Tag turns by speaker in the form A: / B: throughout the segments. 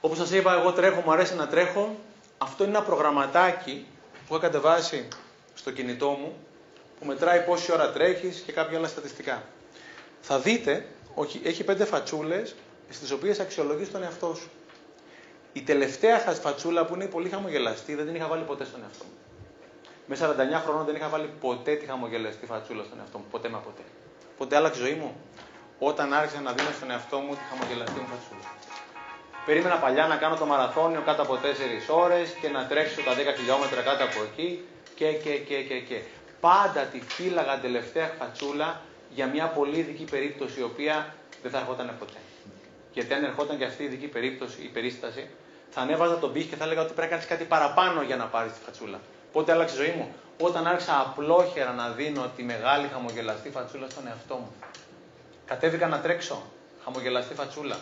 A: Όπως σας είπα, εγώ τρέχω, μου αρέσει να τρέχω. Αυτό είναι ένα προγραμματάκι που έχω κατεβάσει στο κινητό μου που μετράει πόση ώρα τρέχεις και κάποια άλλα στατιστικά. Θα δείτε ότι έχει πέντε φατσούλες στις οποίες αξιολογείς τον εαυτό σου. Η τελευταία φατσούλα που είναι πολύ χαμογελαστή δεν την είχα βάλει ποτέ στον εαυτό μου. Με 49 χρόνων δεν είχα βάλει ποτέ τη χαμογελαστή φατσούλα στον εαυτό μου. Ποτέ μα ποτέ. Ποτέ άλλαξε η ζωή μου. Όταν άρχισα να δίνω στον εαυτό μου τη χαμογελαστή μου φατσούλα. Περίμενα παλιά να κάνω το μαραθώνιο κάτω από 4 ώρες και να τρέξω τα 10 χιλιόμετρα κάτω από εκεί και, και, και, και, και. Πάντα τη φύλαγα τελευταία φατσούλα για μια πολύ ειδική περίπτωση η οποία δεν θα ερχόταν ποτέ. Γιατί αν ερχόταν και αυτή η ειδική περίπτωση, η περίσταση, θα ανέβαζα τον πύχη και θα έλεγα ότι πρέπει να κάνεις κάτι παραπάνω για να πάρεις τη φατσούλα. Πότε άλλαξε η ζωή μου; Όταν άρχισα απλόχερα να δίνω τη μεγάλη χαμογελαστή φατσούλα στον εαυτό μου. Κατέβηκα να τρέξω. Χαμογελαστή φατσούλα.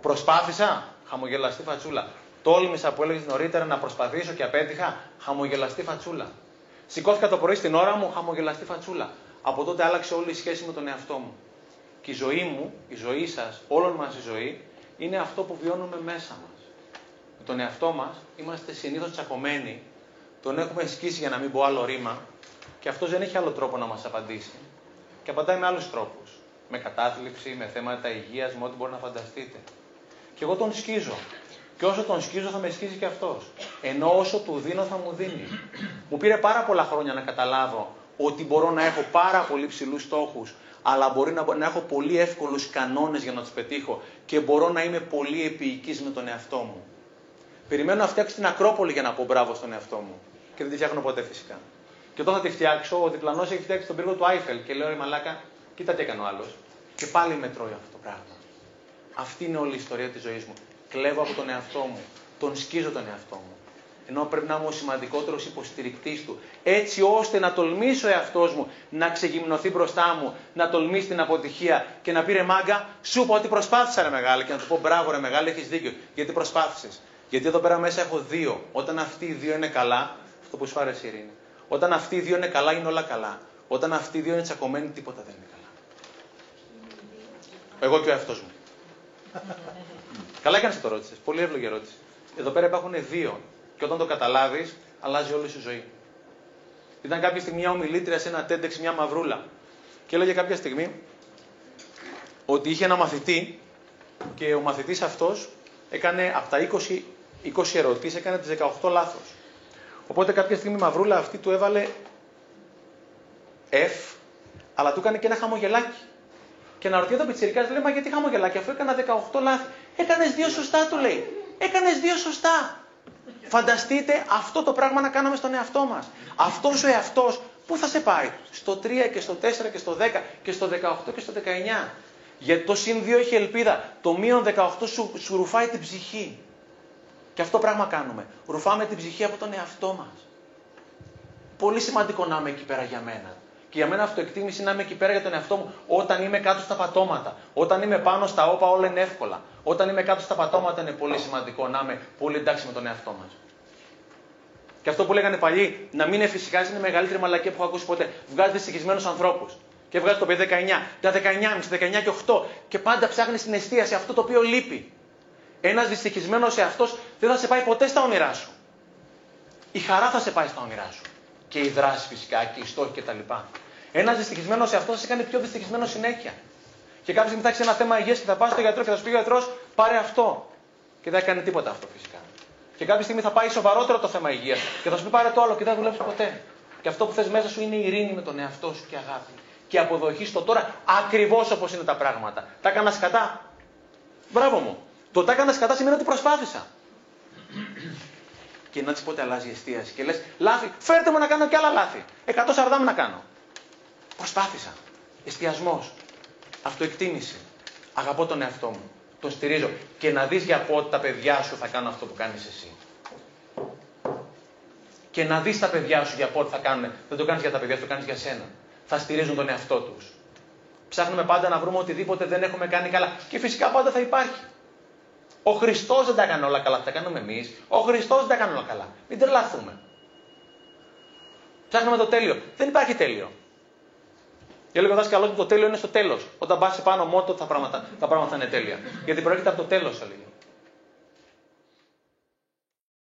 A: Προσπάθησα. Χαμογελαστή φατσούλα. Τόλμησα που έλεγες νωρίτερα να προσπαθήσω και απέτυχα. Χαμογελαστή φατσούλα. Σηκώθηκα το πρωί στην ώρα μου. Χαμογελαστή φατσούλα. Από τότε άλλαξε όλη η σχέση με τον εαυτό μου. Και η ζωή μου, η ζωή σας, όλων μας η ζωή, είναι αυτό που βιώνουμε μέσα μας. Με τον εαυτό μας είμαστε συνήθως τσακωμένοι. Τον έχουμε σκίσει για να μην πω άλλο ρήμα. Και αυτός δεν έχει άλλο τρόπο να μας απαντήσει. Και απαντάει με άλλους τρόπους με κατάθλιψη, με θέματα υγείας, με ό,τι μπορεί να φανταστείτε. Και εγώ τον σκίζω. Και όσο τον σκίζω θα με σκίζει και αυτός. Ενώ όσο του δίνω θα μου δίνει. Μου πήρε πάρα πολλά χρόνια να καταλάβω ότι μπορώ να έχω πάρα πολύ ψηλούς στόχους, αλλά μπορεί να, να έχω πολύ εύκολους κανόνες για να τους πετύχω και μπορώ να είμαι πολύ επίοικης με τον εαυτό μου. Περιμένω να φτιάξω την Ακρόπολη για να πω μπράβο στον εαυτό μου. Και δεν τη φτιάχνω ποτέ φυσικά. Και όταν θα τη φτιάξω, ο διπλανός έχει φτιάξει τον πύργο του Άιφελ και λέω ρε Μαλάκα, Κοίτα τι έκανε ο άλλος. Και πάλι μετρώει αυτό το πράγμα. Αυτή είναι όλη η ιστορία της ζωής μου. Κλέβω από τον εαυτό μου. Τον σκίζω τον εαυτό μου. Ενώ πρέπει να είμαι ο σημαντικότερος υποστηρικτής του. Έτσι ώστε να τολμήσει ο εαυτός μου να ξεγυμνωθεί μπροστά μου, να τολμήσει την αποτυχία και να πει ρε μάγκα, σου πω ότι προσπάθησα ρε μεγάλη και να του πω μπράβο ρε μεγάλη, έχεις δίκιο. Γιατί προσπάθησες. Γιατί εδώ πέρα μέσα έχω δύο. Όταν αυτοί οι δύο είναι καλά, αυτό που σου άρεσε η ειρήνη. Όταν αυτοί οι δύο είναι καλά, είναι όλα καλά. Όταν αυτοί οι δύο είναι τσακωμένοι, τίποτα δεν είναι καλά. Εγώ και ο εαυτός μου. Καλά έκανες το ρώτησες. Πολύ εύλογη ερώτηση. Εδώ πέρα υπάρχουν δύο. Και όταν το καταλάβεις, αλλάζει όλη σου ζωή. Ήταν κάποια στιγμή μια ομιλήτρια σε ένα TEDx, μια μαυρούλα. Και έλεγε κάποια στιγμή ότι είχε ένα μαθητή και ο μαθητής αυτός έκανε από τα 20, 20 ερωτήσεις, έκανε τις 18 λάθος. Οπότε κάποια στιγμή η μαυρούλα αυτή του έβαλε F, αλλά του έκανε και ένα χαμογελάκι. Και να ρωτιέται ο Πιτσυρικά, λέει, Μα γιατί χαμογελάκι, αφού έκανα 18 λάθη. Έκανες δύο σωστά, του λέει. Έκανες δύο σωστά. Φανταστείτε αυτό το πράγμα να κάναμε στον εαυτό μας. Αυτός ο εαυτός, πού θα σε πάει, στο 3 και στο 4 και στο 10 και στο 18 και στο 19. Γιατί το συν 2 έχει ελπίδα. Το μείον 18 σου, σου ρουφάει την ψυχή. Και αυτό πράγμα κάνουμε. Ρουφάμε την ψυχή από τον εαυτό μας. Πολύ σημαντικό να είμαι εκεί πέρα για μένα. Και για μένα αυτοεκτίμηση να είμαι εκεί πέρα για τον εαυτό μου όταν είμαι κάτω στα πατώματα. Όταν είμαι πάνω στα όπα όλα είναι εύκολα. Όταν είμαι κάτω στα πατώματα είναι πολύ σημαντικό να είμαι πολύ εντάξει με τον εαυτό μας. Και αυτό που λέγανε παλιοί, να μην εφησυχάζεις είναι η μεγαλύτερη μαλακία που έχω ακούσει ποτέ. Βγάζεις δυστυχισμένους ανθρώπους. Και βγάζεις το παιδί 19, τα 19,5, 19 και 8. Και πάντα ψάχνεις την αιστεία αυτό το οποίο λείπει. Ένας δυστυχισμένος εαυτός δεν θα σε πάει ποτέ στα όνειρά σου. Η χαρά θα σε πάει στα όνειρά σου και η δράση φυσικά και οι στόχοι κτλ. Ένας δυστυχισμένος σε αυτό θα σε κάνει πιο δυστυχισμένο συνέχεια. Και κάποια στιγμή θα έχει ένα θέμα υγείας και θα πας στο γιατρό και θα σου πει ο γιατρός, πάρε αυτό. Και δεν θα κάνει τίποτα αυτό φυσικά. Και κάποια στιγμή θα πάει σοβαρότερο το θέμα υγείας και θα σου πει πάρε το άλλο και δεν θα δουλέψεις ποτέ. Και αυτό που θες μέσα σου είναι η ειρήνη με τον εαυτό σου και αγάπη. Και αποδοχή στο τώρα ακριβώς όπως είναι τα πράγματα. Τα έκανα σκατά. Μπράβο μου. Το τα έκανα σκατά σημαίνει ότι προσπάθησα και να της πότε αλλάζει η εστίαση. Και λες, λάθη, φέρτε μου να κάνω και άλλα λάθη. 140 μου να κάνω. Προσπάθησα. Εστιασμός. Αυτοεκτίμηση. Αγαπώ τον εαυτό μου. Τον στηρίζω. Και να δεις για πότε τα παιδιά σου θα κάνουν αυτό που κάνεις εσύ. Και να δεις τα παιδιά σου για πότε θα κάνουν. Δεν το κάνεις για τα παιδιά σου, το κάνεις για σένα. Θα στηρίζουν τον εαυτό τους. Ψάχνουμε πάντα να βρούμε οτιδήποτε δεν έχουμε κάνει καλά. Και φυσικά πάντα θα υπάρχει. Ο Χριστός δεν τα έκανε όλα καλά, τα κάνουμε εμείς. Ο Χριστός δεν τα έκανε όλα καλά. Μην τρελαθούμε. Ψάχνουμε το τέλειο. Δεν υπάρχει τέλειο. Και έλεγε ο δάσκαλό ότι το τέλειο είναι στο τέλος. Όταν πας πάνω μόνο τα πράγματα, τα πράγματα θα είναι τέλεια. Γιατί προέρχεται από το τέλος, έλεγε.